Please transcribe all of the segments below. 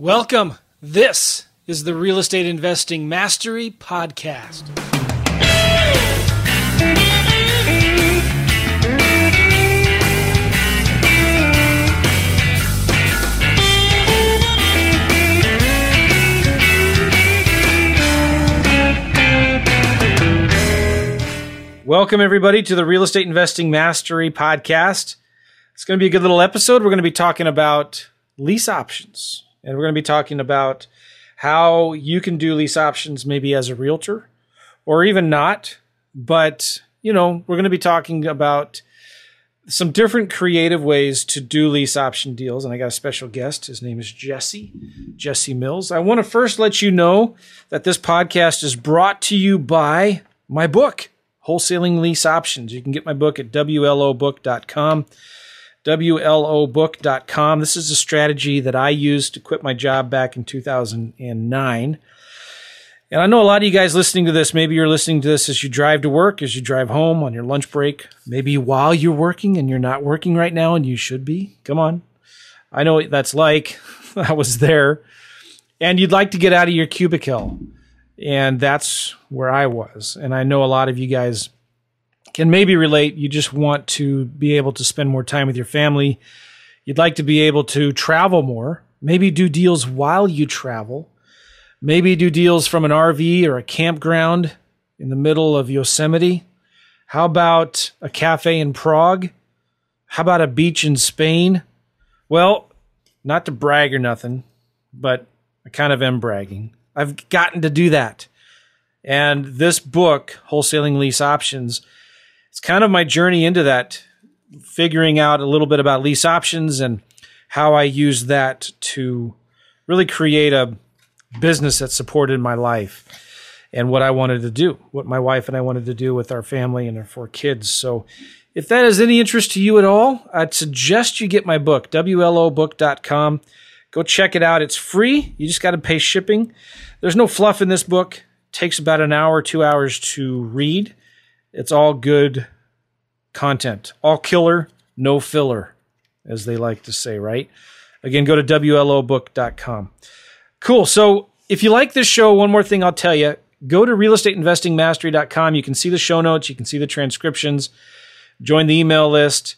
Welcome. This is the Real Estate Investing Mastery Podcast. Welcome, everybody, to the Real Estate Investing Mastery Podcast. It's going to be a good little episode. We're going to be talking about lease options and we're going to be talking about how you can do lease options maybe as a realtor or even not. But, you know, we're going to be talking about some different creative ways to do lease option deals. And I got a special guest. His name is Jesse, Jesse Mills. I want to first let you know that this podcast is brought to you by my book, Wholesaling Lease Options. You can get my book at WLObook.com. WLObook.com. This is a strategy that I used to quit my job back in 2009. And I know a lot of you guys listening to this, maybe you're listening to this as you drive to work, as you drive home on your lunch break, maybe while you're working and you're not working right now and you should be. Come on. I know what that's like. I was there. And you'd like to get out of your cubicle. And that's where I was. And I know a lot of you guys can maybe relate. You just want to be able to spend more time with your family. You'd like to be able to travel more, maybe do deals while you travel, maybe do deals from an RV or a campground in the middle of Yosemite. How about a cafe in Prague? How about a beach in Spain? Well, not to brag or nothing, but I kind of am bragging. I've gotten to do that. And this book, Wholesaling Lease Options, it's kind of my journey into that, figuring out a little bit about lease options and how I use that to really create a business that supported my life and what I wanted to do, what my wife and I wanted to do with our family and our four kids. So, if that is any interest to you at all, I'd suggest you get my book, WLObook.com. Go check it out. It's free. You just got to pay shipping. There's no fluff in this book. It takes about an hour, two hours to read. It's all good content, all killer, no filler, as they like to say, right? Again, go to WLObook.com. Cool. So if you like this show, one more thing I'll tell you go to realestateinvestingmastery.com. You can see the show notes, you can see the transcriptions, join the email list.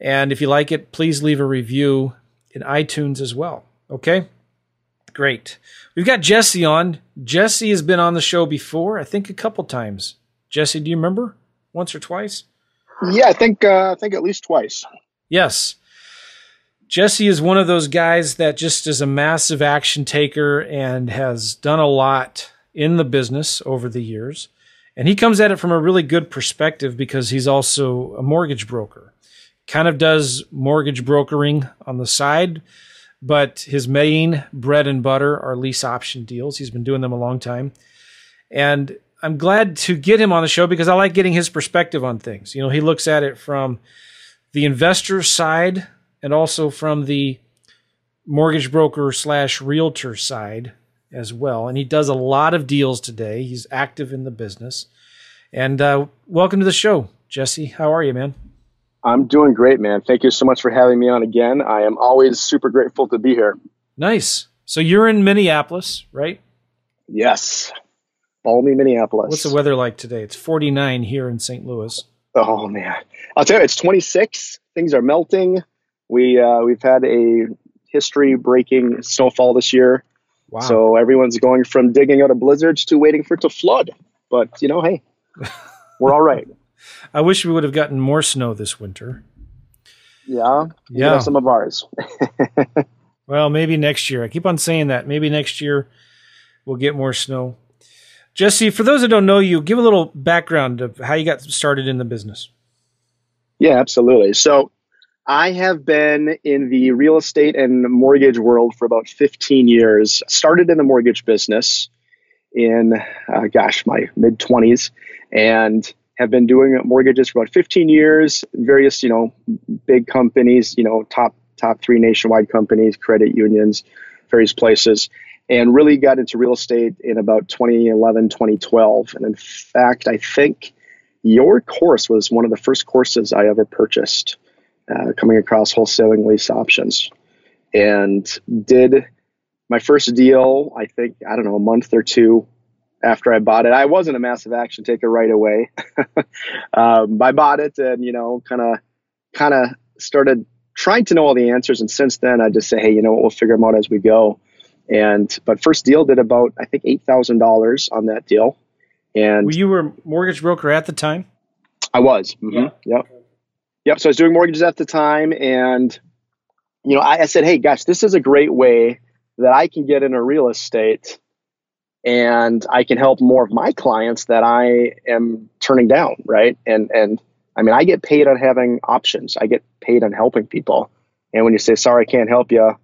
And if you like it, please leave a review in iTunes as well. Okay? Great. We've got Jesse on. Jesse has been on the show before, I think a couple times. Jesse, do you remember once or twice? Yeah, I think uh, I think at least twice. Yes. Jesse is one of those guys that just is a massive action taker and has done a lot in the business over the years. And he comes at it from a really good perspective because he's also a mortgage broker. Kind of does mortgage brokering on the side, but his main bread and butter are lease option deals. He's been doing them a long time. And I'm glad to get him on the show because I like getting his perspective on things. You know, he looks at it from the investor side and also from the mortgage broker slash realtor side as well. And he does a lot of deals today. He's active in the business. And uh, welcome to the show, Jesse. How are you, man? I'm doing great, man. Thank you so much for having me on again. I am always super grateful to be here. Nice. So you're in Minneapolis, right? Yes balmy Minneapolis. What's the weather like today? It's 49 here in St. Louis. Oh man, I'll tell you, it's 26. Things are melting. We uh, we've had a history-breaking snowfall this year. Wow. So everyone's going from digging out of blizzards to waiting for it to flood. But you know, hey, we're all right. I wish we would have gotten more snow this winter. Yeah, yeah, some of ours. well, maybe next year. I keep on saying that. Maybe next year we'll get more snow. Jesse, for those that don't know you, give a little background of how you got started in the business. Yeah, absolutely. So, I have been in the real estate and mortgage world for about 15 years. Started in the mortgage business in, uh, gosh, my mid 20s, and have been doing mortgages for about 15 years. Various, you know, big companies, you know, top top three nationwide companies, credit unions, various places and really got into real estate in about 2011, 2012. And in fact, I think your course was one of the first courses I ever purchased uh, coming across wholesaling lease options and did my first deal, I think, I don't know, a month or two after I bought it. I wasn't a massive action taker right away. um, I bought it and, you know, kind of, kind of started trying to know all the answers. And since then, I just say, hey, you know what, we'll figure them out as we go. And, but first deal did about, I think, $8,000 on that deal. And you were a mortgage broker at the time? I was. Mm-hmm. Yeah. Yep. Yep. So I was doing mortgages at the time. And, you know, I, I said, hey, gosh, this is a great way that I can get into real estate and I can help more of my clients that I am turning down, right? And and I mean, I get paid on having options. I get paid on helping people. And when you say, "Sorry, I can't help you,"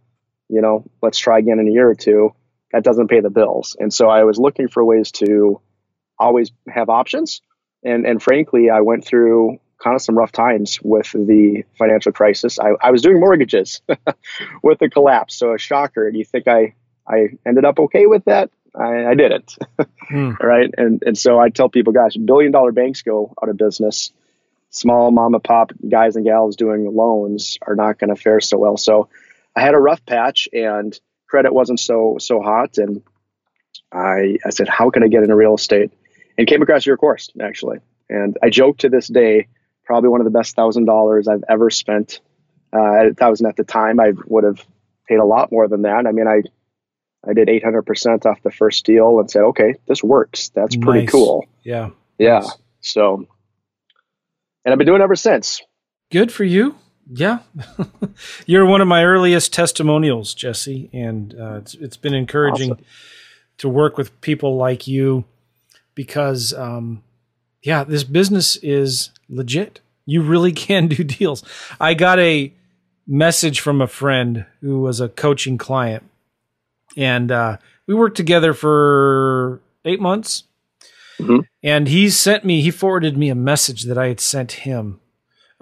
you know, let's try again in a year or two, that doesn't pay the bills. And so I was looking for ways to always have options. And and frankly, I went through kind of some rough times with the financial crisis. I, I was doing mortgages with the collapse, so a shocker. Do you think I I ended up okay with that? I, I didn't. mm. Right. And, and so I tell people, gosh, billion dollar banks go out of business. Small mom and pop guys and gals doing loans are not going to fare so well. So I had a rough patch and credit wasn't so, so hot. And I, I said, how can I get into real estate? And came across your course actually. And I joke to this day, probably one of the best thousand dollars I've ever spent. Uh, thousand at the time, I would have paid a lot more than that. I mean, I I did 800% off the first deal and said, okay, this works. That's pretty nice. cool. Yeah. Yeah. Nice. So, and I've been doing it ever since. Good for you. Yeah. You're one of my earliest testimonials, Jesse. And uh, it's, it's been encouraging awesome. to work with people like you because, um, yeah, this business is legit. You really can do deals. I got a message from a friend who was a coaching client and uh, we worked together for eight months. Mm-hmm. And he sent me, he forwarded me a message that I had sent him.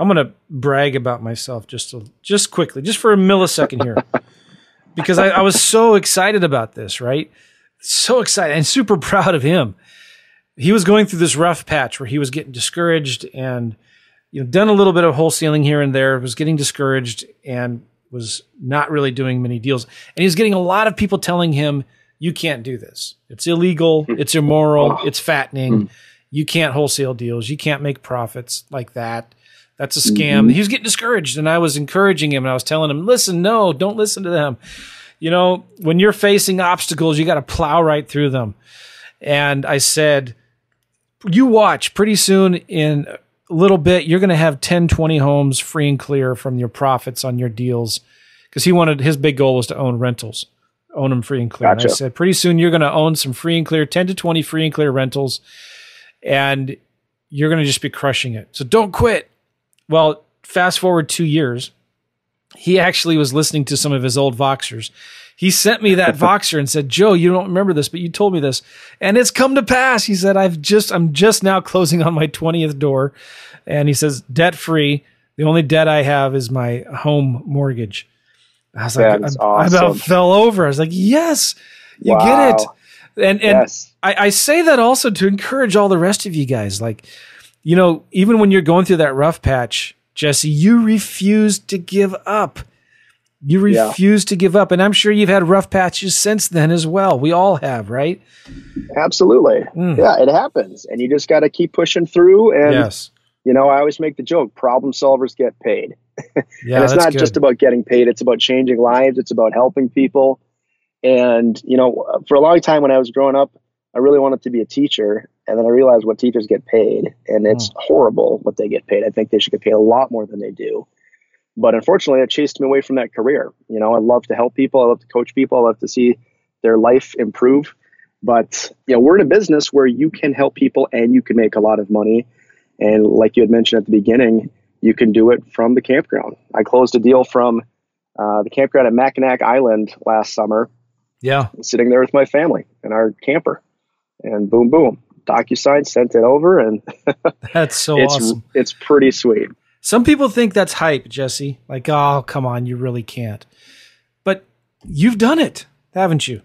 I'm going to brag about myself just to, just quickly, just for a millisecond here, because I, I was so excited about this, right? So excited and super proud of him. He was going through this rough patch where he was getting discouraged and you know done a little bit of wholesaling here and there, was getting discouraged and was not really doing many deals. And he was getting a lot of people telling him, you can't do this. It's illegal. Hmm. It's immoral. It's fattening. Mm. You can't wholesale deals. You can't make profits like that. That's a scam. Mm-hmm. He was getting discouraged and I was encouraging him and I was telling him, listen, no, don't listen to them. You know, when you're facing obstacles, you got to plow right through them. And I said, you watch pretty soon in a little bit, you're going to have 10, 20 homes free and clear from your profits on your deals. Because he wanted his big goal was to own rentals, own them free and clear. Gotcha. And I said, pretty soon you're going to own some free and clear, 10 to 20 free and clear rentals, and you're going to just be crushing it. So don't quit. Well, fast forward two years, he actually was listening to some of his old Voxers he sent me that Voxer and said, Joe, you don't remember this, but you told me this. And it's come to pass. He said, I've just, I'm just now closing on my 20th door. And he says, debt free. The only debt I have is my home mortgage. I was like, I, awesome. I, about fell over. I was like, yes, you wow. get it. And, and yes. I, I say that also to encourage all the rest of you guys. Like, you know, even when you're going through that rough patch, Jesse, you refuse to give up. You refuse yeah. to give up. And I'm sure you've had rough patches since then as well. We all have, right? Absolutely. Mm. Yeah, it happens. And you just got to keep pushing through. And, yes. you know, I always make the joke problem solvers get paid. Yeah, and it's not good. just about getting paid, it's about changing lives, it's about helping people. And, you know, for a long time when I was growing up, I really wanted to be a teacher. And then I realized what teachers get paid. And it's mm. horrible what they get paid. I think they should get paid a lot more than they do. But unfortunately, it chased me away from that career. You know, I love to help people. I love to coach people. I love to see their life improve. But you know, we're in a business where you can help people and you can make a lot of money. And like you had mentioned at the beginning, you can do it from the campground. I closed a deal from uh, the campground at Mackinac Island last summer. Yeah, sitting there with my family and our camper, and boom, boom, DocuSign sent it over, and that's so it's, awesome. It's pretty sweet. Some people think that's hype, Jesse. Like, oh, come on, you really can't. But you've done it, haven't you?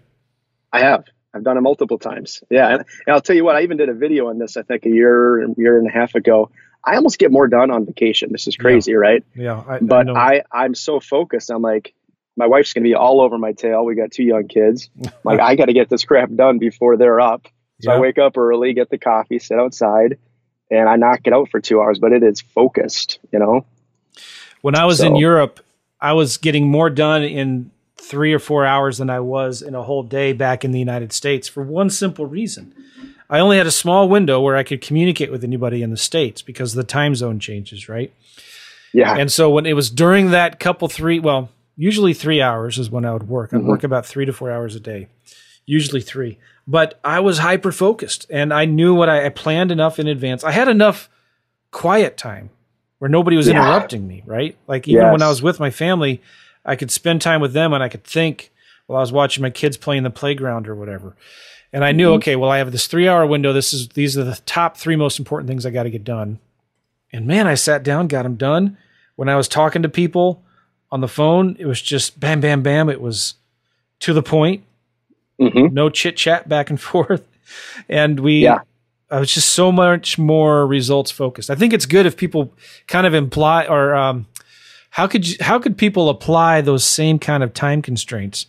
I have. I've done it multiple times. Yeah, and, and I'll tell you what. I even did a video on this. I think a year, year and a half ago. I almost get more done on vacation. This is crazy, yeah. right? Yeah. I, but I, I I'm so focused. I'm like, my wife's going to be all over my tail. We got two young kids. like, I got to get this crap done before they're up. So yeah. I wake up early, get the coffee, sit outside, and I knock it out for two hours, but it is focused, you know? When I was so. in Europe, I was getting more done in three or four hours than I was in a whole day back in the United States for one simple reason. I only had a small window where I could communicate with anybody in the States because the time zone changes, right? Yeah. And so when it was during that couple three, well, usually three hours is when I would work. I'd mm-hmm. work about three to four hours a day, usually three. But I was hyper focused and I knew what I, I, planned enough in advance. I had enough quiet time where nobody was yeah. interrupting me, right? Like even yes. when I was with my family, I could spend time with them and I could think while I was watching my kids play in the playground or whatever. And I knew, mm-hmm. okay, well, I have this three hour window. This is these are the top three most important things I got to get done. And man, I sat down, got them done. When I was talking to people, on the phone, it was just bam, bam, bam. It was to the point, mm-hmm. no chit chat back and forth. And we, yeah. I was just so much more results focused. I think it's good if people kind of imply or, um, how could you, how could people apply those same kind of time constraints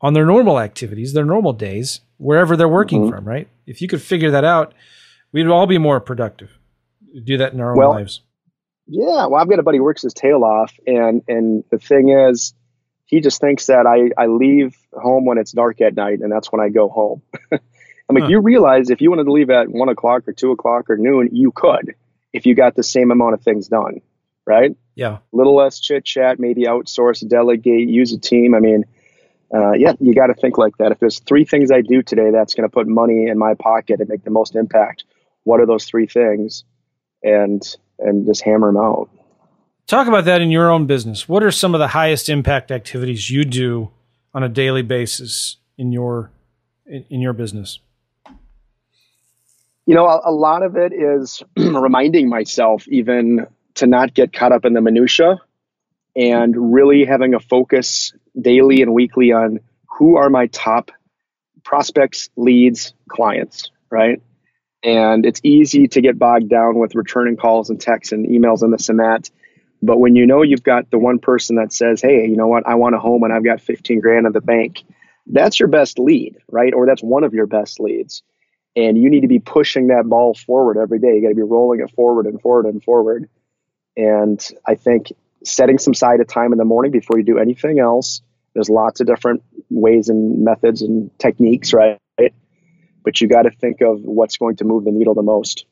on their normal activities, their normal days, wherever they're working mm-hmm. from, right? If you could figure that out, we'd all be more productive. Do that in our well, own lives. Yeah, well, I've got a buddy who works his tail off, and and the thing is, he just thinks that I I leave home when it's dark at night, and that's when I go home. I'm like, huh. you realize if you wanted to leave at one o'clock or two o'clock or noon, you could if you got the same amount of things done, right? Yeah, a little less chit chat, maybe outsource, delegate, use a team. I mean, uh, yeah, you got to think like that. If there's three things I do today that's going to put money in my pocket and make the most impact, what are those three things? And and just hammer them out. Talk about that in your own business. What are some of the highest impact activities you do on a daily basis in your in, your business? You know, a, a lot of it is reminding myself even to not get caught up in the minutia and really having a focus daily and weekly on who are my top prospects, leads, clients, right? And it's easy to get bogged down with returning calls and texts and emails and this and that. But when you know you've got the one person that says, hey, you know what, I want a home and I've got 15 grand in the bank, that's your best lead, right? Or that's one of your best leads. And you need to be pushing that ball forward every day. You got to be rolling it forward and forward and forward. And I think setting some side of time in the morning before you do anything else, there's lots of different ways and methods and techniques, right? but you got to think of what's going to move the needle the most,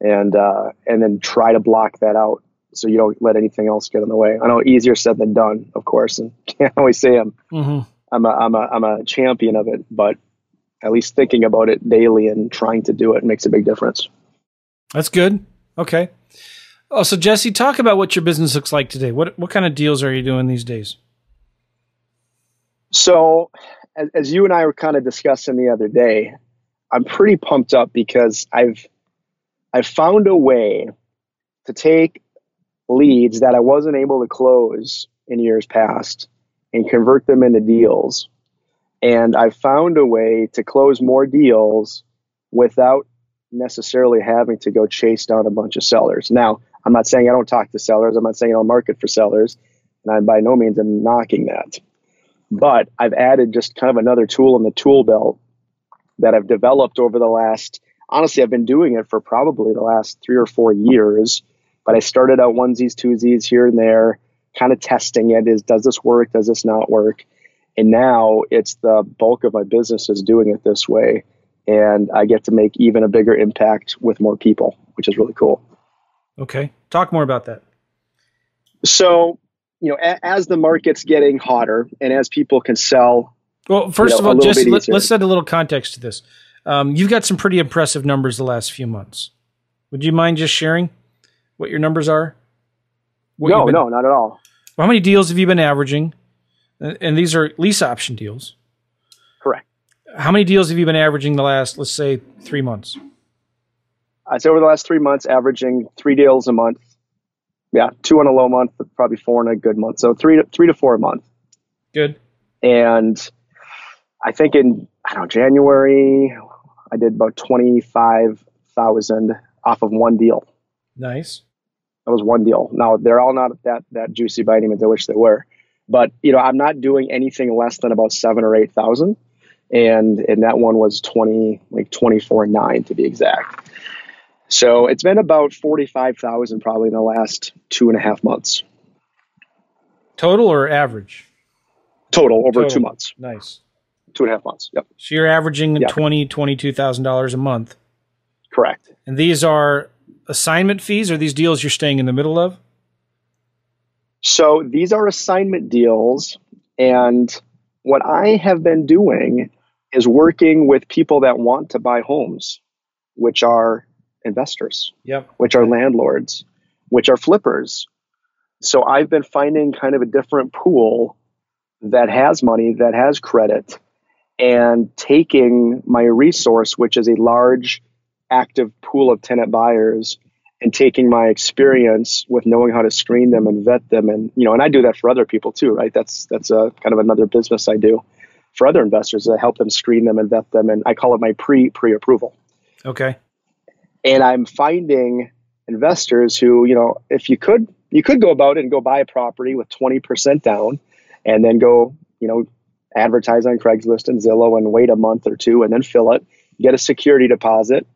and uh, and then try to block that out so you don't let anything else get in the way. I know easier said than done, of course, and can't always say I'm mm-hmm. I'm a I'm a I'm a champion of it, but at least thinking about it daily and trying to do it makes a big difference. That's good. Okay. Oh, so Jesse, talk about what your business looks like today. What what kind of deals are you doing these days? So as, as you and I were kind of discussing the other day, I'm pretty pumped up because I've I've found a way to take leads that I wasn't able to close in years past and convert them into deals. And I found a way to close more deals without necessarily having to go chase down a bunch of sellers. Now, I'm not saying I don't talk to sellers. I'm not saying I don't market for sellers. And I by no means am knocking that. But I've added just kind of another tool in the tool belt that I've developed over the last, honestly, I've been doing it for probably the last three or four years. But I started out onesies, twosies here and there, kind of testing it is does this work? Does this not work? And now it's the bulk of my business is doing it this way. And I get to make even a bigger impact with more people, which is really cool. Okay. Talk more about that. So you know, a, as the market's getting hotter and as people can sell. Well, first you know, of all, just let, us set a little context to this. Um, you've got some pretty impressive numbers the last few months. Would you mind just sharing what your numbers are? What no, been, no, not at all. How many deals have you been averaging? And these are lease option deals. Correct. How many deals have you been averaging the last, let's say, three months? I'd say over the last three months, averaging three deals a month yeah, two on a low month, but probably four in a good month. So three to three to four a month. Good. And I think in I don't know January, I did about twenty five thousand off of one deal. Nice. That was one deal. Now they're all not that that juicy by any means. I wish they were, But you know, I'm not doing anything less than about seven or eight thousand, and and that one was twenty like twenty four nine to be exact. So it's been about forty five thousand probably in the last two and a half months. Total or average? Total over Total. two months, Nice. two and a half months. Yep, So you're averaging Yeah. twenty, twenty-two thousand dollars a month, correct. and these are assignment fees. Are these deals you're staying in the middle of? So these are assignment deals. And what I have been doing is working with people that want to buy homes, which are investors, Yep. which are landlords, which are flippers. So I've been finding kind of a different pool that has money, that has credit, and taking my resource, which is a large active pool of tenant buyers, and taking my experience with knowing how to screen them and vet them and you know and I do that for other people too right? That's that's a kind of another business I do for other investors I help them screen them and vet them. And I call it my pre pre approval Okay. and I'm finding investors who you know if you could you could go about it and go buy a property with 20% down and then go you know advertise on Craigslist and Zillow and wait a month or two and then fill it get a security deposit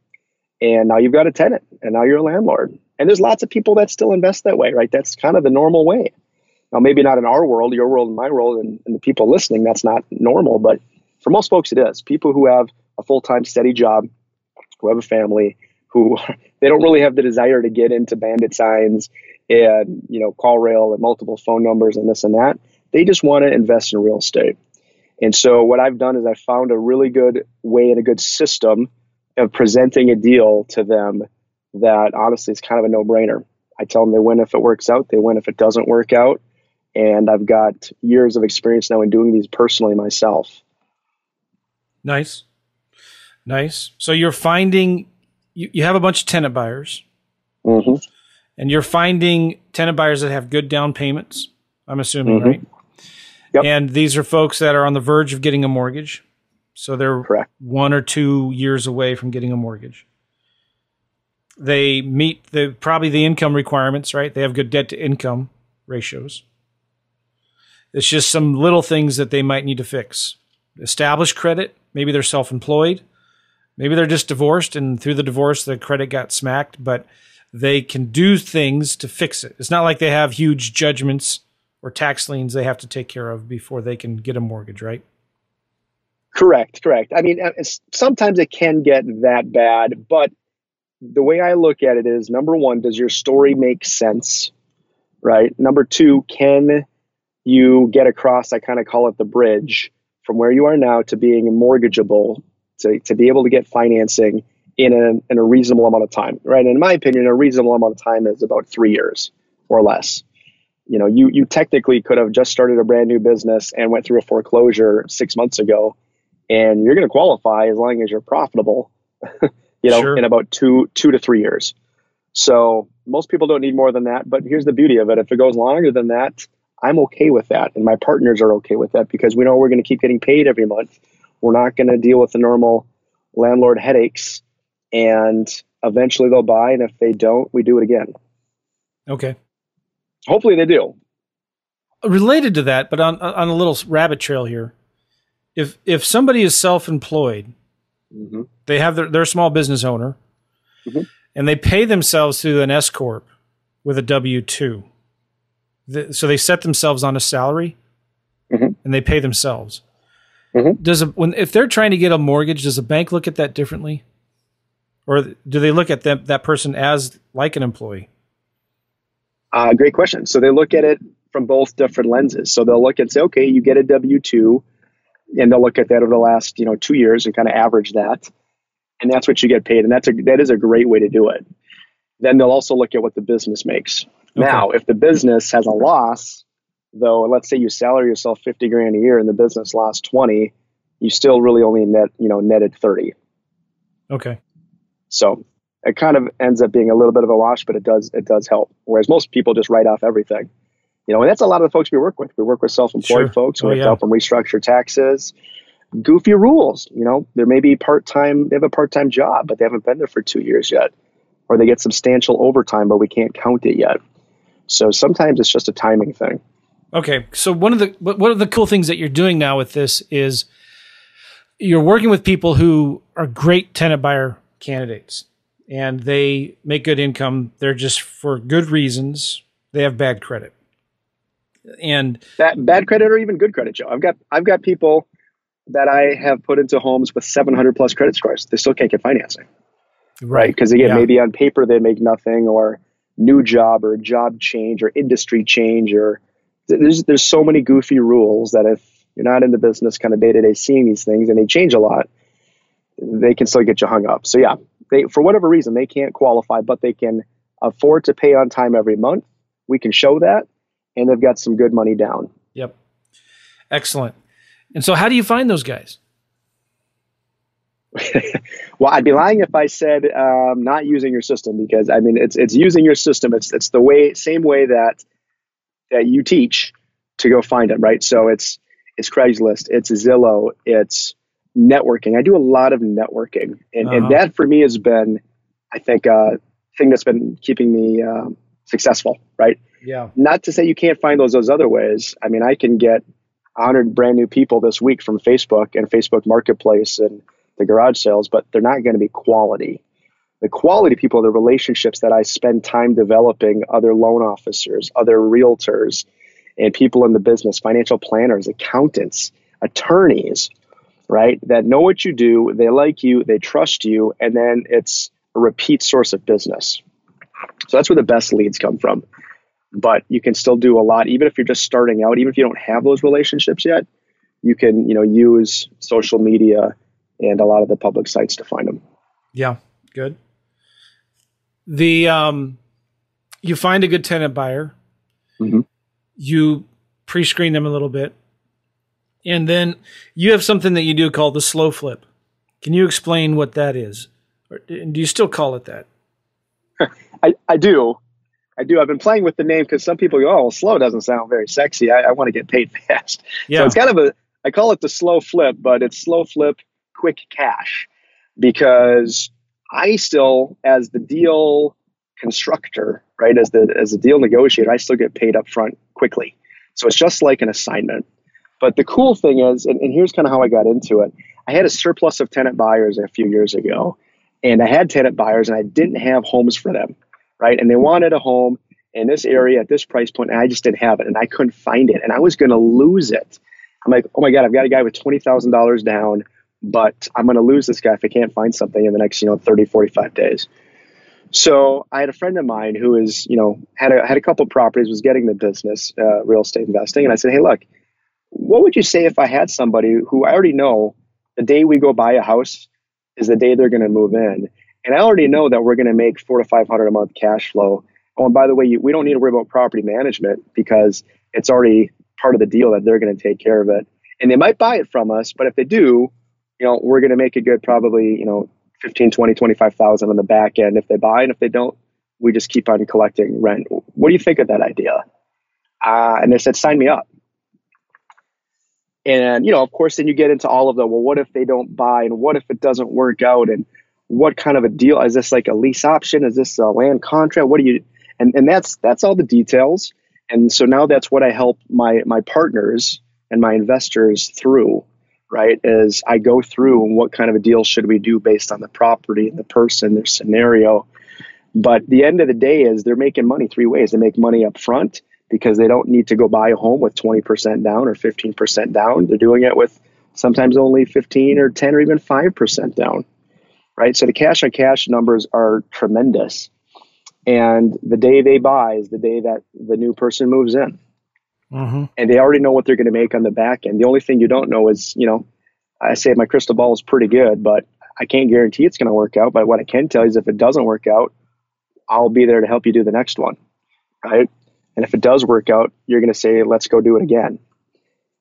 and now you've got a tenant and now you're a landlord. And there's lots of people that still invest that way right? That's kind of the normal way. Now maybe not in our world your world and my world and, and the people listening that's not normal but for most folks it is. People who have a full-time steady job who have a family who they don't really have the desire to get into bandit signs and you know CallRail and multiple phone numbers and this and that. They just want to invest in real estate. And so what i've done is i found a really good way and a good system of presenting a deal to them that honestly is kind of a no-brainer i tell them they win if it works out they win if it doesn't work out and i've got years of experience now in doing these personally myself Nice. Nice. So you're finding you, you have a bunch of tenant buyers hmm and you're finding tenant buyers that have good down payments. I'm assuming, Mhm. right? Yep. And these are folks that are on the verge of getting a mortgage. So they're correct one or two years away from getting a mortgage. They meet the probably the income requirements, right? They have good debt to income ratios. It's just some little things that they might need to fix. Establish credit. Maybe they're self-employed. Maybe they're just divorced, and through the divorce, the credit got smacked. But they can do things to fix it. It's not like they have huge judgments or tax liens they have to take care of before they can get a mortgage, right? Correct, correct. I mean, uh, sometimes it can get that bad, but the way I look at it is number one, does your story make sense? Right. Number two, can you get across? I kind of call it the bridge from where you are now to being mortgageable, to, to be able to get financing in a, in a reasonable amount of time. Right. In my opinion, a reasonable amount of time is about three years or less. You know, you, you technically could have just started a brand new business and went through a foreclosure six months ago and you're going to qualify as long as you're profitable you know Sure. in about two two to three years so most people don't need more than that but here's the beauty of it if it goes longer than that i'm okay with that and my partners are okay with that because we know we're going to keep getting paid every month we're not going to deal with the normal landlord headaches and eventually they'll buy and if they don't we do it again Okay. hopefully they do related to that, but on on a little rabbit trail here. If if somebody is self employed, mm-hmm. they have their they're a small business owner, Mhm. and they pay themselves through an S corp with a W two. The, so they set themselves on a salary, Mhm. and they pay themselves. Mhm. Does a, when if they're trying to get a mortgage, does a bank look at that differently, or do they look at them that person as like an employee? Uh, great question. So they look at it from both different lenses. So they'll look and say, okay, you get a W two, and they'll look at that over the last you know two years and kind of average that, and that's what you get paid. And that's a that is a great way to do it. Then they'll also look at what the business makes. Now, if the business has a loss, though, let's say you salary yourself fifty grand a year and the business lost twenty, you still really only net you know netted thirty. Okay. So it kind of ends up being a little bit of a wash, but it does it does help. Whereas most people just write off everything. You know, and that's a lot of the folks we work with. We work with self-employed Sure. folks. We Oh, yeah. help them restructure taxes. Goofy rules. You know, there may be part-time. They have a part-time job, but they haven't been there for two years yet, or they get substantial overtime, but we can't count it yet. So sometimes it's just a timing thing. Okay, so one of the one of the cool things that you're doing now with this is you're working with people who are great tenant buyer candidates and they make good income. They're just for good reasons. They have bad credit. And bad, bad credit or even good credit, Joe. I've got I've got people that I have put into homes with 700 plus credit scores. They still can't get financing. Right. Because again, yeah. maybe on paper they make nothing or new job or job change or industry change or there's there's so many goofy rules that if you're not in the business kind of day to day seeing these things and they change a lot, they can still get you hung up. So yeah, they for whatever reason they can't qualify, but they can afford to pay on time every month. We can show that, and they've got some good money down. Yep, excellent. And so, how do you find those guys? well, I'd be lying if I said um, not using your system because I mean it's it's using your system. It's it's the way same way that that you teach to go find them, right? So it's it's Craigslist, it's Zillow, it's networking. I do a lot of networking, and, uh-huh. and that for me has been, I think, a uh, thing that's been keeping me uh, successful, right? Yeah. Not to say you can't find those those other ways. I mean, I can get 100 brand new people this week from Facebook and Facebook Marketplace and the garage sales, but they're not going to be quality. The quality people are the relationships that I spend time developing, other loan officers, other realtors, and people in the business, financial planners, accountants, attorneys, right? That know what you do, they like you, they trust you, and then it's a repeat source of business. So that's where the best leads come from. But you can still do a lot, even if you're just starting out, even if you don't have those relationships yet, you can, you know, use social media and a lot of the public sites to find them. Yeah, good. The um, you find a good tenant buyer. Mm-hmm. You pre-screen them a little bit, and then you have something that you do called the slow flip. Can you explain what that is? Or do you still call it that? I, I do. I do. I've been playing with the name because some people go, "Oh, well, slow doesn't sound very sexy. I, I want to get paid fast." Yeah. So it's kind of a. I call it the slow flip, but it's slow flip, quick cash, because I still, as the deal constructor, right, as the as the deal negotiator, I still get paid up front quickly. So it's just like an assignment. But the cool thing is, and, and here's kind of how I got into it. I had a surplus of tenant buyers a few years ago, and I had tenant buyers, and I didn't have homes for them, right? And they wanted a home in this area at this price point, and I just didn't have it, and I couldn't find it, and I was going to lose it. I'm like, oh my god, I've got a guy with twenty thousand dollars down, but I'm going to lose this guy if I can't find something in the next, you know, 30, 45 days. So I had a friend of mine who is, you know, had a had a couple properties, was getting the business, uh, real estate investing, and I said, hey, look, what would you say if I had somebody who I already know the day we go buy a house is the day they're going to move in, and I already know that we're going to make four to five hundred a month cash flow. Oh, and by the way, we don't need to worry about property management because it's already part of the deal that they're going to take care of it, and they might buy it from us, but if they do, you know, we're going to make a good probably you know 15, 20, 25,000 on the back end if they buy, and if they don't, we just keep on collecting rent. What do you think of that idea? Uh, and they said, sign me up. And, you know, of course, then you get into all of the, well, what if they don't buy and what if it doesn't work out and what kind of a deal is this like a lease option? Is this a land contract? What do you, and, and that's, that's all the details. And so now that's what I help my, my partners and my investors through, right? Is I go through and what kind of a deal should we do based on the property and the person, their scenario. But the end of the day is they're making money three ways. They make money up front because they don't need to go buy a home with 20% down or 15% down. They're doing it with sometimes only 15 or 10 or even 5% down, right? So the cash on cash numbers are tremendous. And the day they buy is the day that the new person moves in. Mm-hmm. And they already know what they're going to make on the back end. The only thing you don't know is, you know, I say my crystal ball is pretty good, but I can't guarantee it's going to work out. But what I can tell you is if it doesn't work out, I'll be there to help you do the next one. Right. And if it does work out, you're going to say, let's go do it again.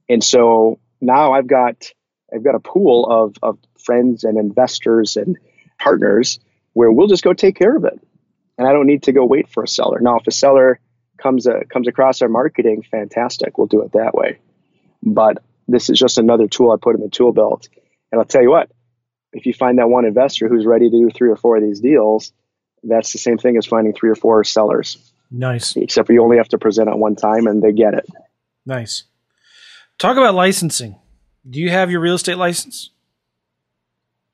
And so now I've got, I've got a pool of, of friends and investors and partners where we'll just go take care of it. And I don't need to go wait for a seller. Now, if a seller comes, uh, comes across our marketing, fantastic. We'll do it that way. But this is just another tool I put in the tool belt. And I'll tell you what, if you find that one investor who's ready to do three or four of these deals, that's the same thing as finding three or four sellers. Nice. Except for you only have to present at one time and they get it. Nice. Talk about licensing. Do you have your real estate license?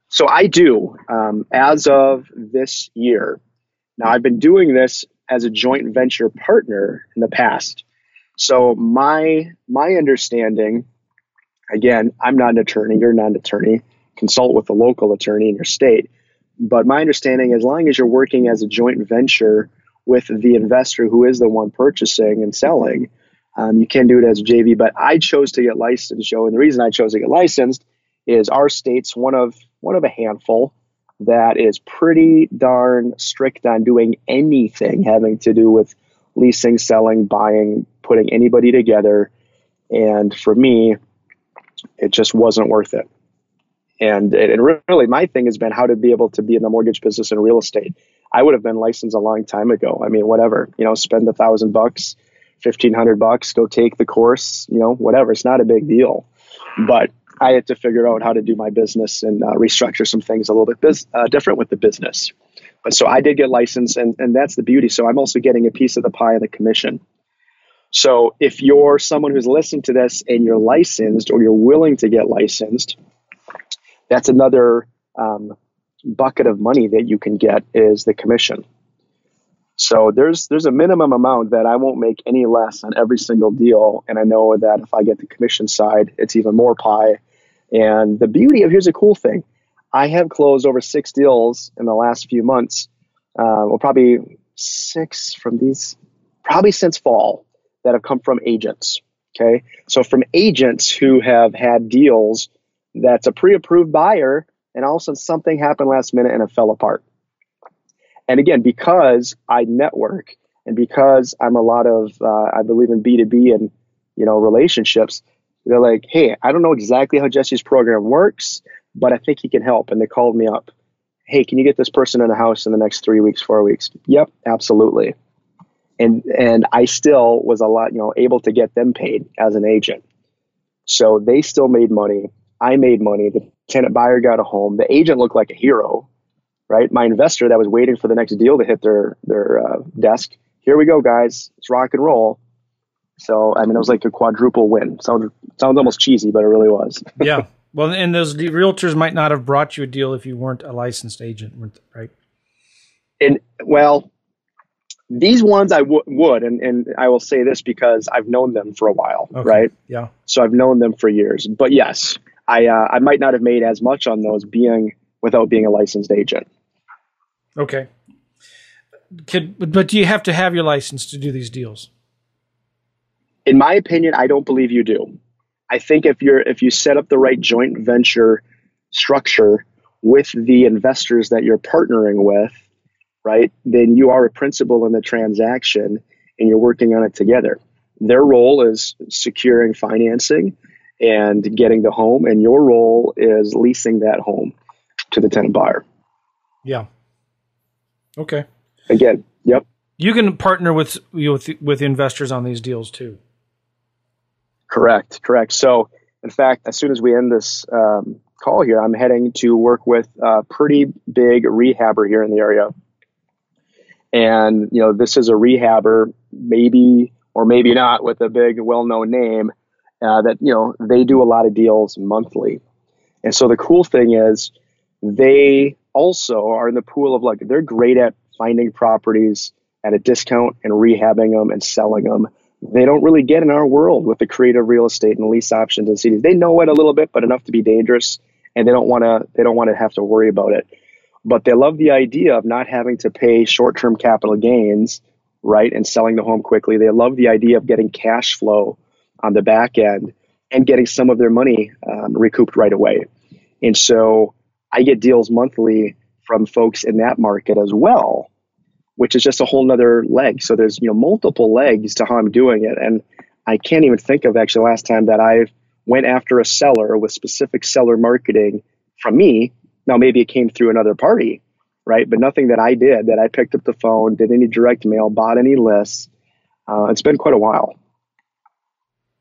So I do. Um, as of this year, now I've been doing this as a joint venture partner in the past. So my my understanding, again, I'm not an attorney. You're not an attorney. Consult with a local attorney in your state. But my understanding, as long as you're working as a joint venture with the investor who is the one purchasing and selling, um, you can do it as a JV. But I chose to get licensed, Joe, and the reason I chose to get licensed is our state's one of one of a handful that is pretty darn strict on doing anything having to do with leasing, selling, buying, putting anybody together. And for me, it just wasn't worth it. And, and really, my thing has been how to be able to be in the mortgage business and real estate. I would have been licensed a long time ago. I mean, whatever, you know, spend a thousand bucks, fifteen hundred bucks, go take the course, you know, whatever. It's not a big deal. But I had to figure out how to do my business and uh, restructure some things a little bit biz- uh, different with the business. But so I did get licensed, and, and that's the beauty. So I'm also getting a piece of the pie of the commission. So if you're someone who's listening to this and you're licensed or you're willing to get licensed, that's another um, bucket of money that you can get is the commission. So there's there's a minimum amount that I won't make any less on every single deal, and I know that if I get the commission side, it's even more pie. And the beauty of here's a cool thing: I have closed over six deals in the last few months. Uh, well, probably six from these, probably since fall that have come from agents. Okay, so from agents who have had deals that's a pre-approved buyer, and all of a sudden something happened last minute and it fell apart. And again, because I network and because I'm a lot of, uh, I believe in B2B and, you know, relationships, they're like, hey, I don't know exactly how Jesse's program works, but I think he can help. And they called me up. Hey, can you get this person in the house in the next three weeks, four weeks? Yep, absolutely. And and I still was a lot, you know, able to get them paid as an agent. So they still made money. I made money. The tenant buyer got a home. The agent looked like a hero right? My investor that was waiting for the next deal to hit their their uh, desk. Here we go, guys. It's rock and roll. So I mean, it was like a quadruple win. Sounds sounds almost cheesy, but it really was. yeah. Well, and those realtors might not have brought you a deal if you weren't a licensed agent, right? And well, these ones I w- would, and, and I will say this because I've known them for a while, okay. right? Yeah. So I've known them for years. But yes, I uh, I might not have made as much on those being without being a licensed agent. Okay. Could, but do you have to have your license to do these deals? In my opinion, I don't believe you do. I think if you're if you set up the right joint venture structure with the investors that you're partnering with, right, then you are a principal in the transaction and you're working on it together. Their role is securing financing and getting the home, and your role is leasing that home to the tenant buyer. Yeah. Okay. Again, yep. You can partner with with with investors on these deals too. Correct. Correct. So, in fact, as soon as we end this um, call here, I'm heading to work with a pretty big rehabber here in the area. And you know, this is a rehabber, maybe or maybe not, with a big, well-known name. Uh, that you know, they do a lot of deals monthly. And so the cool thing is, they also are in the pool of like they're great at finding properties at a discount and rehabbing them and selling them. They don't really get in our world with the creative real estate and lease options and CDs. They know it a little bit, but enough to be dangerous, and they don't want to. They don't want to have to worry about it. But they love the idea of not having to pay short-term capital gains, right, and selling the home quickly. They love the idea of getting cash flow on the back end and getting some of their money um, recouped right away. And so I get deals monthly from folks in that market as well, which is just a whole nother leg. So there's, you know, multiple legs to how I'm doing it. And I can't even think of actually last time that I went after a seller with specific seller marketing from me. Now maybe it came through another party, right? But nothing that I did that I picked up the phone, did any direct mail, bought any lists. Uh, it's been quite a while.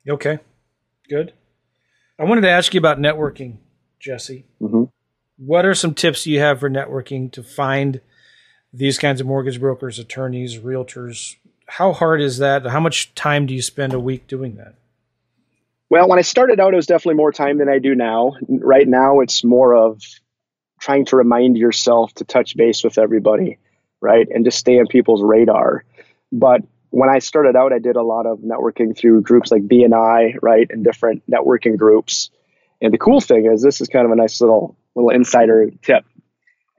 Okay, good. I wanted to ask you about networking, Jesse. Mm-hmm what are some tips you have for networking to find these kinds of mortgage brokers, attorneys, realtors? How hard is that? How much time do you spend a week doing that? Well, when I started out, it was definitely more time than I do now. Right now, it's more of trying to remind yourself to touch base with everybody, right? And just stay on people's radar. But when I started out, I did a lot of networking through groups like BNI, right, and different networking groups. And the cool thing is, this is kind of a nice little little insider tip.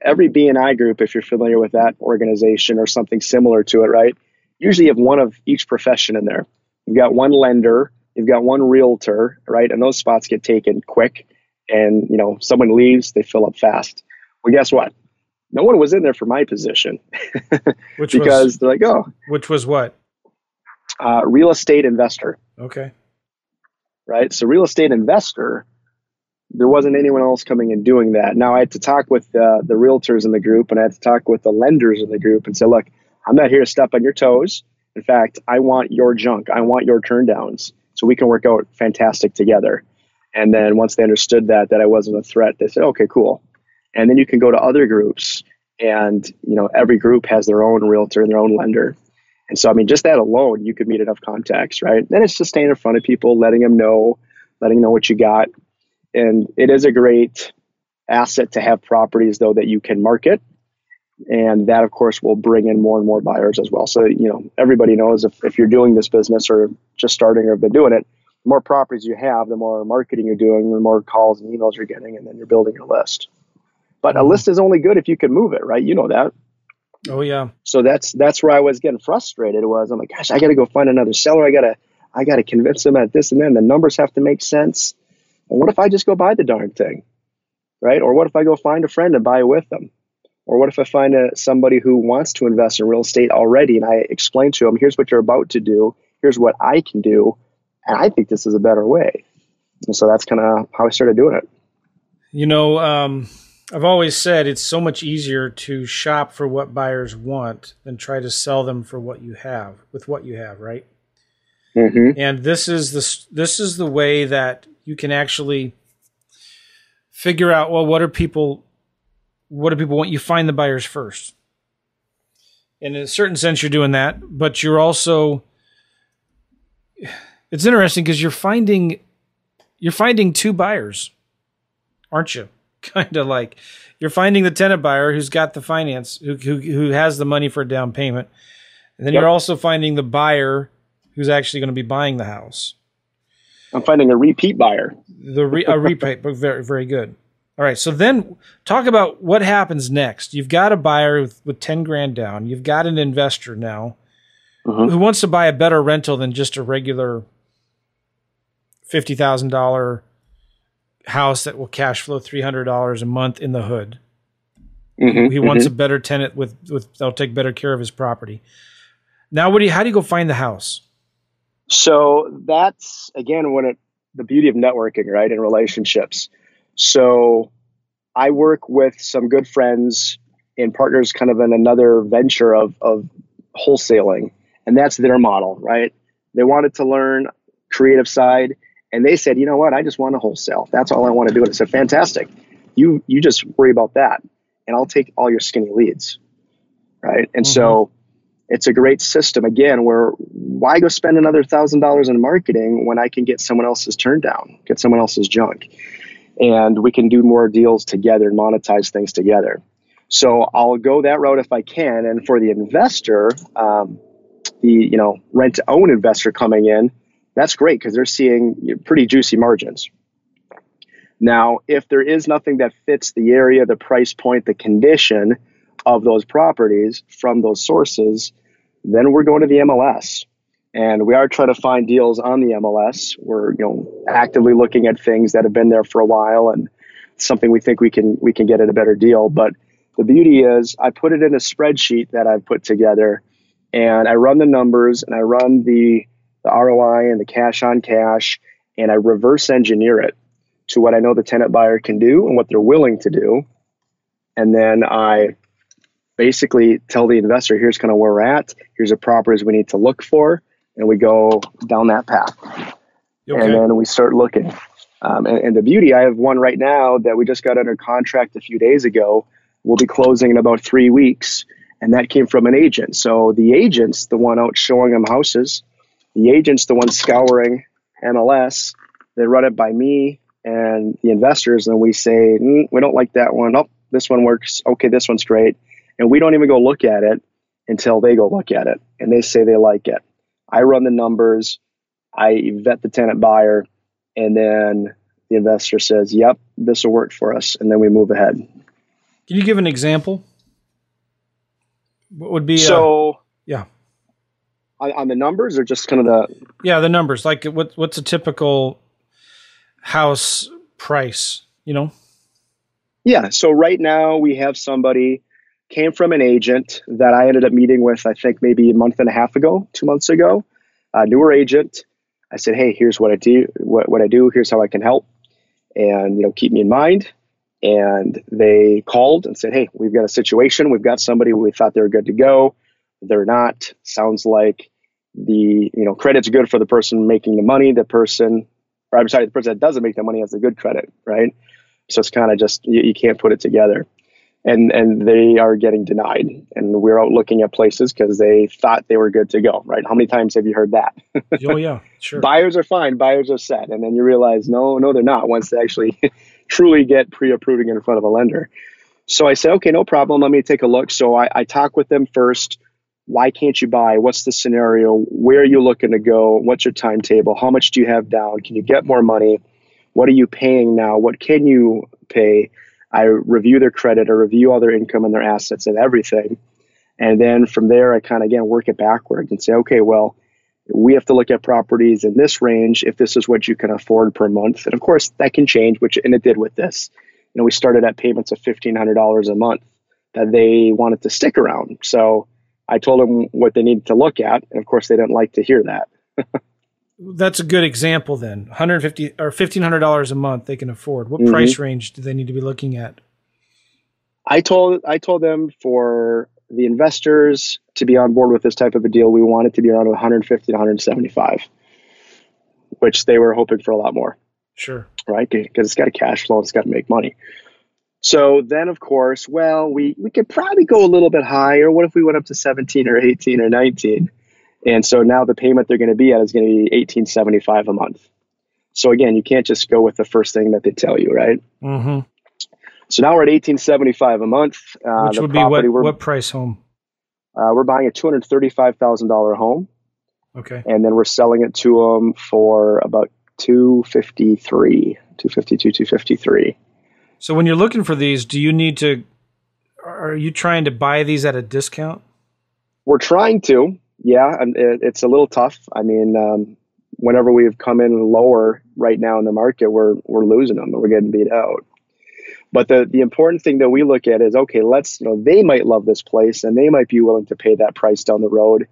Every BNI group, if you're familiar with that organization or something similar to it, right, usually you have one of each profession in there. You've got one lender, you've got one realtor, right, and those spots get taken quick. And you know, someone leaves, they fill up fast. Well, guess what? No one was in there for my position, Which because was they're like, oh, which was what? uh, real estate investor. Okay. right? So real estate investor, there wasn't anyone else coming and doing that. Now I had to talk with uh, the realtors in the group, and I had to talk with the lenders in the group, and say, look, I'm not here to step on your toes. In fact, I want your junk. I want your turndowns, so we can work out fantastic together. And then once they understood that that I wasn't a threat, they said, okay, cool. And then you can go to other groups, and you know every group has their own realtor and their own lender. And so, I mean, just that alone, you could meet enough contacts, right? Then it's just staying in front of people, letting them know, letting them know what you got. And it is a great asset to have properties, though, that you can market. And that, of course, will bring in more and more buyers as well. So, you know, everybody knows if, if you're doing this business or just starting or have been doing it, the more properties you have, the more marketing you're doing, the more calls and emails you're getting, and then you're building your list. But a mm-hmm. list is only good if you can move it, right? You know that. Oh yeah. So that's that's where I was getting frustrated. Was I'm like, gosh, I got to go find another seller. I gotta I gotta convince them at this and then the numbers have to make sense. And what if I just go buy the darn thing, right? Or what if I go find a friend and buy it with them? Or what if I find a, somebody who wants to invest in real estate already and I explain to them, here's what you're about to do, here's what I can do, and I think this is a better way. And so that's kind of how I started doing it. You know, um, I've always said it's so much easier to shop for what buyers want than try to sell them for what you have with what you have, right? Mm-hmm. And this is the this is the way that you can actually figure out well what are people what do people want you find the buyers first. and In a certain sense you're doing that, but you're also it's interesting because you're finding you're finding two buyers, aren't you? Kind of like you're finding the tenant buyer who's got the finance, who who, who has the money for a down payment, and then Yep. you're also finding the buyer who's actually going to be buying the house. I'm finding a repeat buyer. The re, a repay, but very very good. All right, so then talk about what happens next. You've got a buyer with, with ten grand down. You've got an investor now Mhm. who wants to buy a better rental than just a regular fifty thousand dollar house that will cash flow three hundred dollars a month in the hood. Mhm, He wants mhm. a better tenant with with they'll take better care of his property. Now, what do you? How do you go find the house? So that's again when it the beauty of networking, right, and relationships. So I work with some good friends and partners, kind of in another venture of of wholesaling, and that's their model, right? They wanted to learn creative side, and they said, you know what, I just want to wholesale. That's all I want to do. And I said, fantastic. You you just worry about that, and I'll take all your skinny leads, right? And so mm-hmm. It's a great system again where why go spend another thousand dollars in marketing when I can get someone else's turn down, get someone else's junk, and we can do more deals together and monetize things together. So I'll go that route if I can. And for the investor, um, the you know rent to own investor coming in, that's great because they're seeing pretty juicy margins. Now, if there is nothing that fits the area, the price point, the condition of those properties from those sources, then we're going to the MLS. And we are trying to find deals on the MLS. We're, you know, actively looking at things that have been there for a while and something we think we can we can get at a better deal. But the beauty is I put it in a spreadsheet that I've put together and I run the numbers and I run the the ROI and the cash on cash and I reverse engineer it to what I know the tenant buyer can do and what they're willing to do. And then I basically tell the investor, here's kind of where we're at. Here's the properties we need to look for. And we go down that path. And then we start looking. Um, and, and the beauty, I have one right now that we just got under contract a few days ago. We'll be closing in about three weeks. And that came from an agent. So the agent's the one out showing them houses. The agent's the one scouring MLS. They run it by me and the investors, and we say, mm, we don't like that one. Oh, this one works. Okay, this one's great. And we don't even go look at it until they go look at it and they say they like it. I run the numbers, I vet the tenant buyer, and then the investor says, yep, this will work for us. And then we move ahead. Can you give an example? What would be so? Uh, yeah, on, on, the numbers or just kind of the yeah the numbers. Like what what's a typical house price? You know. Yeah. So right now we have somebody came from an agent that I ended up meeting with. I think maybe a month and a half ago, two months ago. A newer agent. I said, "Hey, here's what I do. What, what I do. Here's how I can help, and you know, keep me in mind." and they called and said, "Hey, we've got a situation. We've got somebody. We thought they were good to go. They're not. Sounds like the you know credit's good for the person making the money. The person, or I'm sorry, the person that doesn't make the money has a good credit, right? So it's kind of just you, you can't put it together." And, and they are getting denied. And we're out looking at places because they thought they were good to go, right? How many times have you heard that? oh, yeah, sure. Buyers are fine, buyers are set. And then you realize, no, no, they're not once they actually truly get pre-approving in front of a lender. So I say okay, no problem. Let me take a look. So I, I talk with them first. Why can't you buy? What's the scenario? Where are you looking to go? What's your timetable? How much do you have down? Can you get more money? What are you paying now? What can you pay? I review their credit, I review all their income and their assets and everything. And then from there, I kind of again work it backwards and say, okay, well, we have to look at properties in this range if this is what you can afford per month. And of course, that can change, which and it did with this. You know, we started at payments of fifteen hundred dollars a month that they wanted to stick around. So I told them what they needed to look at, and of course, they didn't like to hear that. That's a good example. Then, one hundred fifty or fifteen hundred dollars a month they can afford. What mm-hmm. price range do they need to be looking at? I told I told them for the investors to be on board with this type of a deal, we want it to be around 150 to 175, which they were hoping for a lot more. Sure. Right? Because it's got a cash flow, it's got to make money. So then, of course, well, we, we could probably go a little bit higher. What if we went up to 17 or 18 or 19? And so now the payment they're going to be at is going to be 1875 a month. So again, you can't just go with the first thing that they tell you, right? Mm-hmm. So now we're at eighteen seventy five a month. Uh, Which would be what, what price home? Uh, we're buying a two hundred thirty five thousand dollar home. Okay. And then we're selling it to them for about two fifty three, two fifty two, two fifty three. So when you're looking for these, do you need to? Are you trying to buy these at a discount? We're trying to. Yeah, it's a little tough. I mean, um, whenever we've come in lower right now in the market, we're we're losing them and we're getting beat out. But the the important thing that we look at is okay, let's you know they might love this place and they might be willing to pay that price down the road,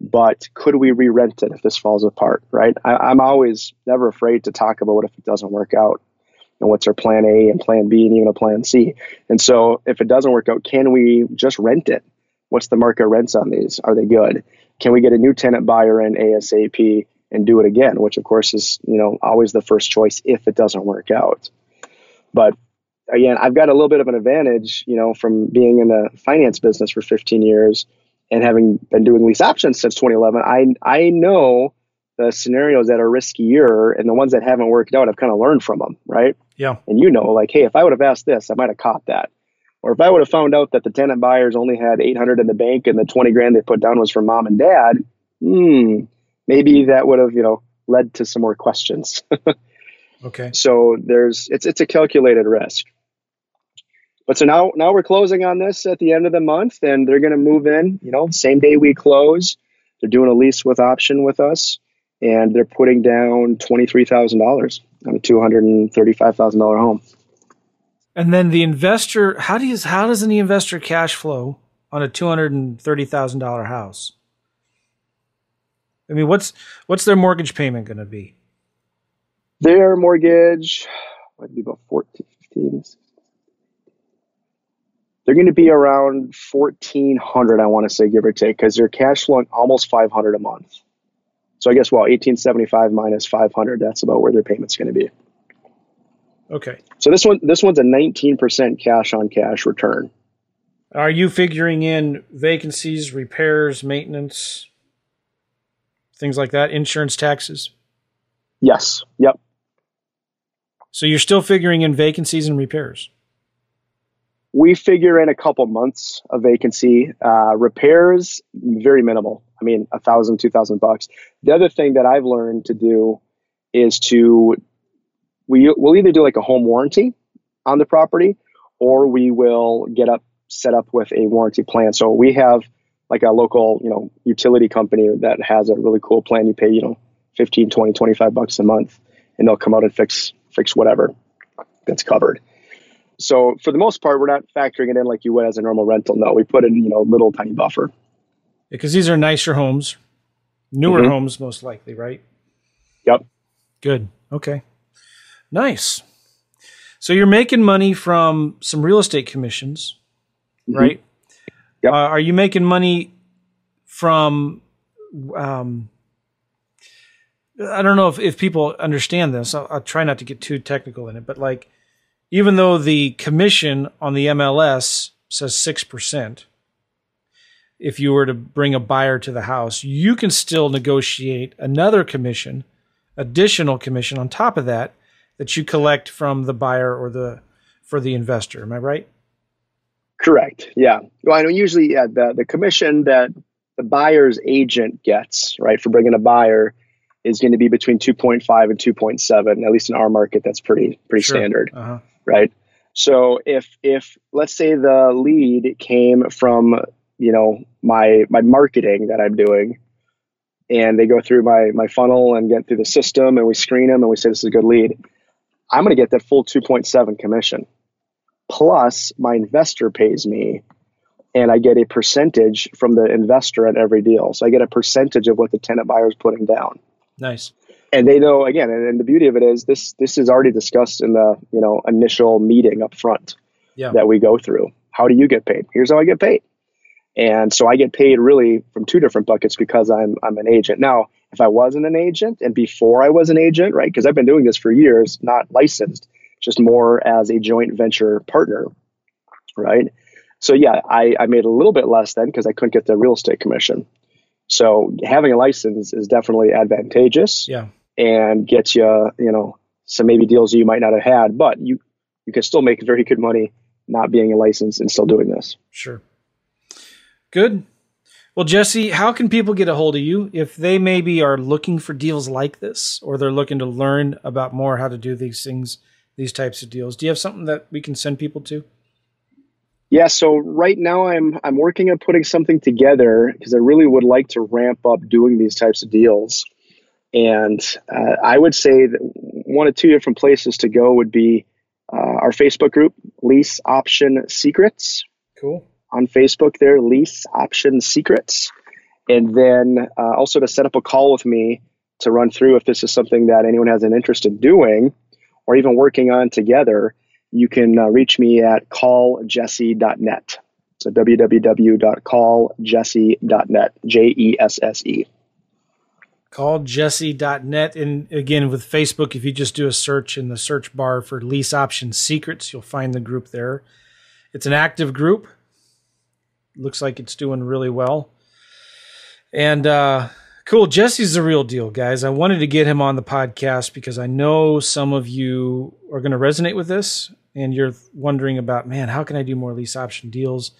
but could we re-rent it if this falls apart? Right? I, am always never afraid to talk about what if it doesn't work out and what's our plan A and plan B and even a plan C. And so if it doesn't work out, can we just rent it? What's the market rents on these? Are they good? Can we get a new tenant buyer in ASAP and do it again? Which of course is you know always the first choice if it doesn't work out. But again, I've got a little bit of an advantage, you know, from being in the finance business for 15 years and having been doing lease options since 2011. I I know the scenarios that are riskier and the ones that haven't worked out. I've kind of learned from them, right? Yeah. And you know, like, hey, if I would have asked this, I might have caught that. Or if I would have found out that the tenant buyers only had 800 in the bank and the 20 grand they put down was from mom and dad, hmm, maybe that would have, you know, led to some more questions. okay. So there's it's it's a calculated risk. But so now now we're closing on this at the end of the month, and they're going to move in. You know, same day we close, they're doing a lease with option with us, and they're putting down twenty three thousand dollars on a two hundred and thirty five thousand dollar home. And then the investor, how do you, how does the investor cash flow on a two hundred and thirty thousand dollar house? I mean, what's what's their mortgage payment going to be? Their mortgage might be about 14, 15, they're going to be around 1400 i want to say give or take because they're cash flowing almost 500 a month so i guess well 1875 minus 500 that's about where their payment's going to be okay so this one this one's a 19% cash on cash return are you figuring in vacancies repairs maintenance things like that insurance taxes yes yep So you're still figuring in vacancies and repairs. We figure in a couple months of vacancy. Uh, repairs, very minimal. I mean, a thousand, two thousand bucks. The other thing that I've learned to do is to we will either do like a home warranty on the property, or we will get up set up with a warranty plan. So we have like a local, you know, utility company that has a really cool plan. You pay, you know, 15, 20, 25 bucks a month and they'll come out and fix fix whatever that's covered. So for the most part, we're not factoring it in like you would as a normal rental. No, we put in, you know, little tiny buffer. Because these are nicer homes, newer mm-hmm. homes most likely, right? Yep. Good. Okay. Nice. So you're making money from some real estate commissions, mm-hmm. right? Yep. Uh, are you making money from? Um, I don't know if, if people understand this. I'll, I'll try not to get too technical in it, but like, even though the commission on the MLS says six percent, if you were to bring a buyer to the house, you can still negotiate another commission, additional commission on top of that that you collect from the buyer or the for the investor. Am I right? Correct. Yeah. Well, I know usually yeah, the the commission that the buyer's agent gets right for bringing a buyer is going to be between 2.5 and 2.7 at least in our market that's pretty pretty sure. standard uh-huh. right so if if let's say the lead came from you know my my marketing that i'm doing and they go through my my funnel and get through the system and we screen them and we say this is a good lead I'm going to get that full 2.7 commission. Plus, my investor pays me and I get a percentage from the investor at every deal. So I get a percentage of what the tenant buyer is putting down. Nice. And they know again, and, and the beauty of it is this this is already discussed in the you know initial meeting up front yeah. that we go through. How do you get paid? Here's how I get paid. And so I get paid really from two different buckets because I'm I'm an agent. Now, if I wasn't an agent and before I was an agent, right? Because I've been doing this for years, not licensed, just more as a joint venture partner, right? So yeah, I, I made a little bit less then because I couldn't get the real estate commission. So having a license is definitely advantageous. Yeah. And gets you, you know, some maybe deals you might not have had, but you you can still make very good money not being a license and still doing this. Sure. Good. Well, Jesse, how can people get a hold of you if they maybe are looking for deals like this or they're looking to learn about more how to do these things, these types of deals? Do you have something that we can send people to? Yeah, so right now I'm I'm working on putting something together because I really would like to ramp up doing these types of deals. And uh, I would say that one of two different places to go would be uh, our Facebook group, Lease Option Secrets. Cool on Facebook there, Lease Option Secrets. And then uh, also to set up a call with me to run through if this is something that anyone has an interest in doing or even working on together, you can uh, reach me at calljesse.net. So www.calljesse.net, J E S S E. Calljesse.net. And again, with Facebook, if you just do a search in the search bar for lease option secrets, you'll find the group there. It's an active group looks like it's doing really well. And uh, cool, Jesse's the real deal, guys. I wanted to get him on the podcast because I know some of you are going to resonate with this, and you're wondering about, man, how can I do more lease option deals?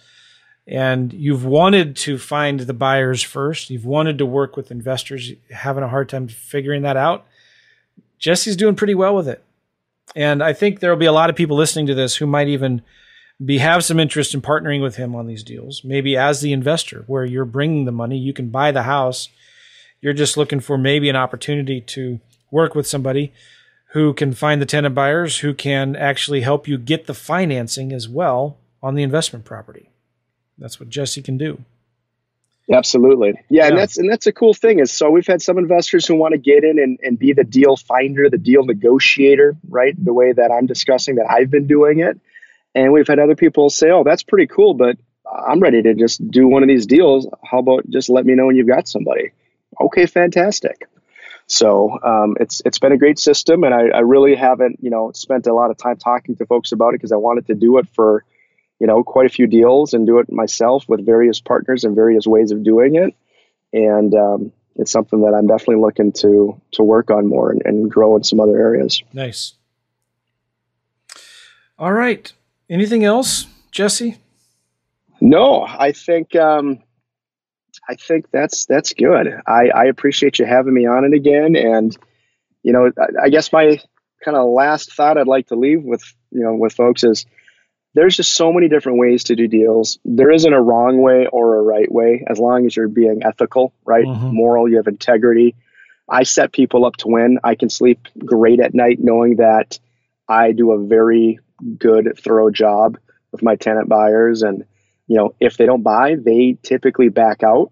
And you've wanted to find the buyers first. You've wanted to work with investors, having a hard time figuring that out. Jesse's doing pretty well with it. And I think there will be a lot of people listening to this who might even be have some interest in partnering with him on these deals. Maybe as the investor, where you're bringing the money, you can buy the house. You're just looking for maybe an opportunity to work with somebody who can find the tenant buyers who can actually help you get the financing as well on the investment property. That's what Jesse can do. Absolutely. Yeah, yeah, and that's and that's a cool thing is so we've had some investors who want to get in and, and be the deal finder, the deal negotiator, right? The way that I'm discussing that I've been doing it. And we've had other people say, "Oh, that's pretty cool, but I'm ready to just do one of these deals. How about just let me know when you've got somebody?" Okay, fantastic. So um, it's it's been a great system, and I, I, really haven't you know spent a lot of time talking to folks about it because I wanted to do it for you know quite a few deals and do it myself with various partners and various ways of doing it, and um, it's something that I'm definitely looking to to work on more and, and grow in some other areas. Nice. All right. Anything else, Jesse? No, I think um, I think that's that's good. I, I appreciate you having me on it again, and you know, I, I guess my kind of last thought I'd like to leave with you know with folks is there's just so many different ways to do deals. There isn't a wrong way or a right way as long as you're being ethical, right? Mm-hmm. Moral, you have integrity. I set people up to win. I can sleep great at night knowing that I do a very good, thorough job with my tenant buyers. And, you know, if they don't buy, they typically back out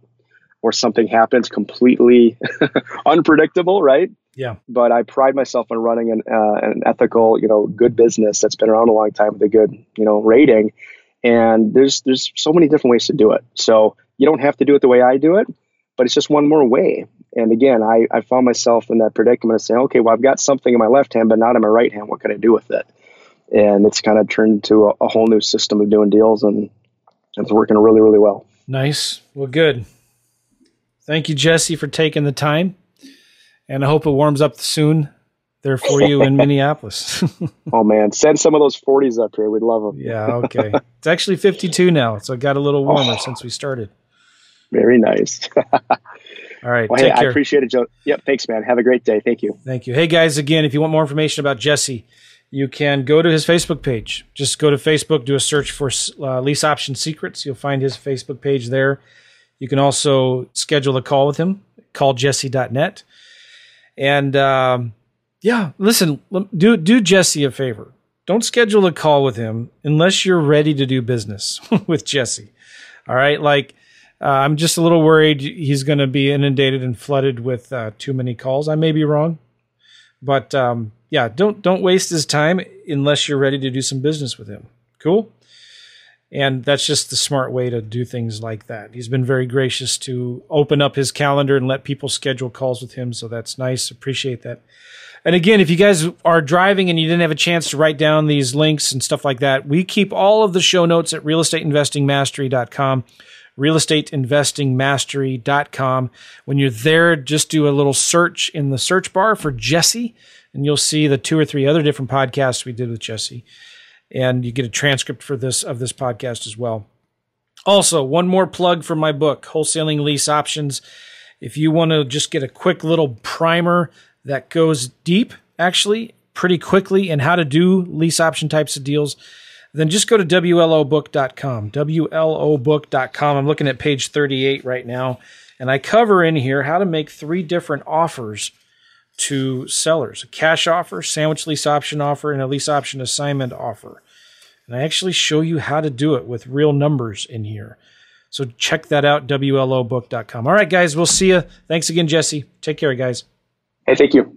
or something happens completely unpredictable, right? Yeah. But I pride myself on running an, uh, an ethical, you know, good business that's been around a long time with a good, you know, rating. And there's there's so many different ways to do it. So you don't have to do it the way I do it, but it's just one more way. And again, I, I found myself in that predicament of saying, okay, well, I've got something in my left hand, but not in my right hand. What can I do with it? And it's kind of turned into a, a whole new system of doing deals, and it's working really, really well. Nice. Well, good. Thank you, Jesse, for taking the time and I hope it warms up soon there for you in Minneapolis. oh man, send some of those 40s up here. We'd love them. yeah, okay. It's actually 52 now, so it got a little warmer oh, since we started. Very nice. All right. Well, hey, care. I appreciate it, Joe. Yep. Thanks, man. Have a great day. Thank you. Thank you. Hey, guys, again, if you want more information about Jesse, you can go to his Facebook page. Just go to Facebook, do a search for uh, Lease Option Secrets. You'll find his Facebook page there. You can also schedule a call with him, calljesse.net. And um, yeah, listen, do do Jesse a favor. Don't schedule a call with him unless you're ready to do business with Jesse. All right, like uh, I'm just a little worried he's going to be inundated and flooded with uh, too many calls. I may be wrong, but um, yeah, don't don't waste his time unless you're ready to do some business with him. Cool. And that's just the smart way to do things like that. He's been very gracious to open up his calendar and let people schedule calls with him. So that's nice. Appreciate that. And again, if you guys are driving and you didn't have a chance to write down these links and stuff like that, we keep all of the show notes at realestateinvestingmastery.com. Realestateinvestingmastery.com. When you're there, just do a little search in the search bar for Jesse, and you'll see the two or three other different podcasts we did with Jesse and you get a transcript for this of this podcast as well. Also, one more plug for my book, Wholesaling Lease Options. If you want to just get a quick little primer that goes deep, actually, pretty quickly in how to do lease option types of deals, then just go to WLObook.com. WLObook.com. I'm looking at page 38 right now, and I cover in here how to make three different offers to sellers a cash offer, sandwich lease option offer, and a lease option assignment offer. And I actually show you how to do it with real numbers in here. So check that out, WLObook.com. All right, guys, we'll see you. Thanks again, Jesse. Take care, guys. Hey, thank you.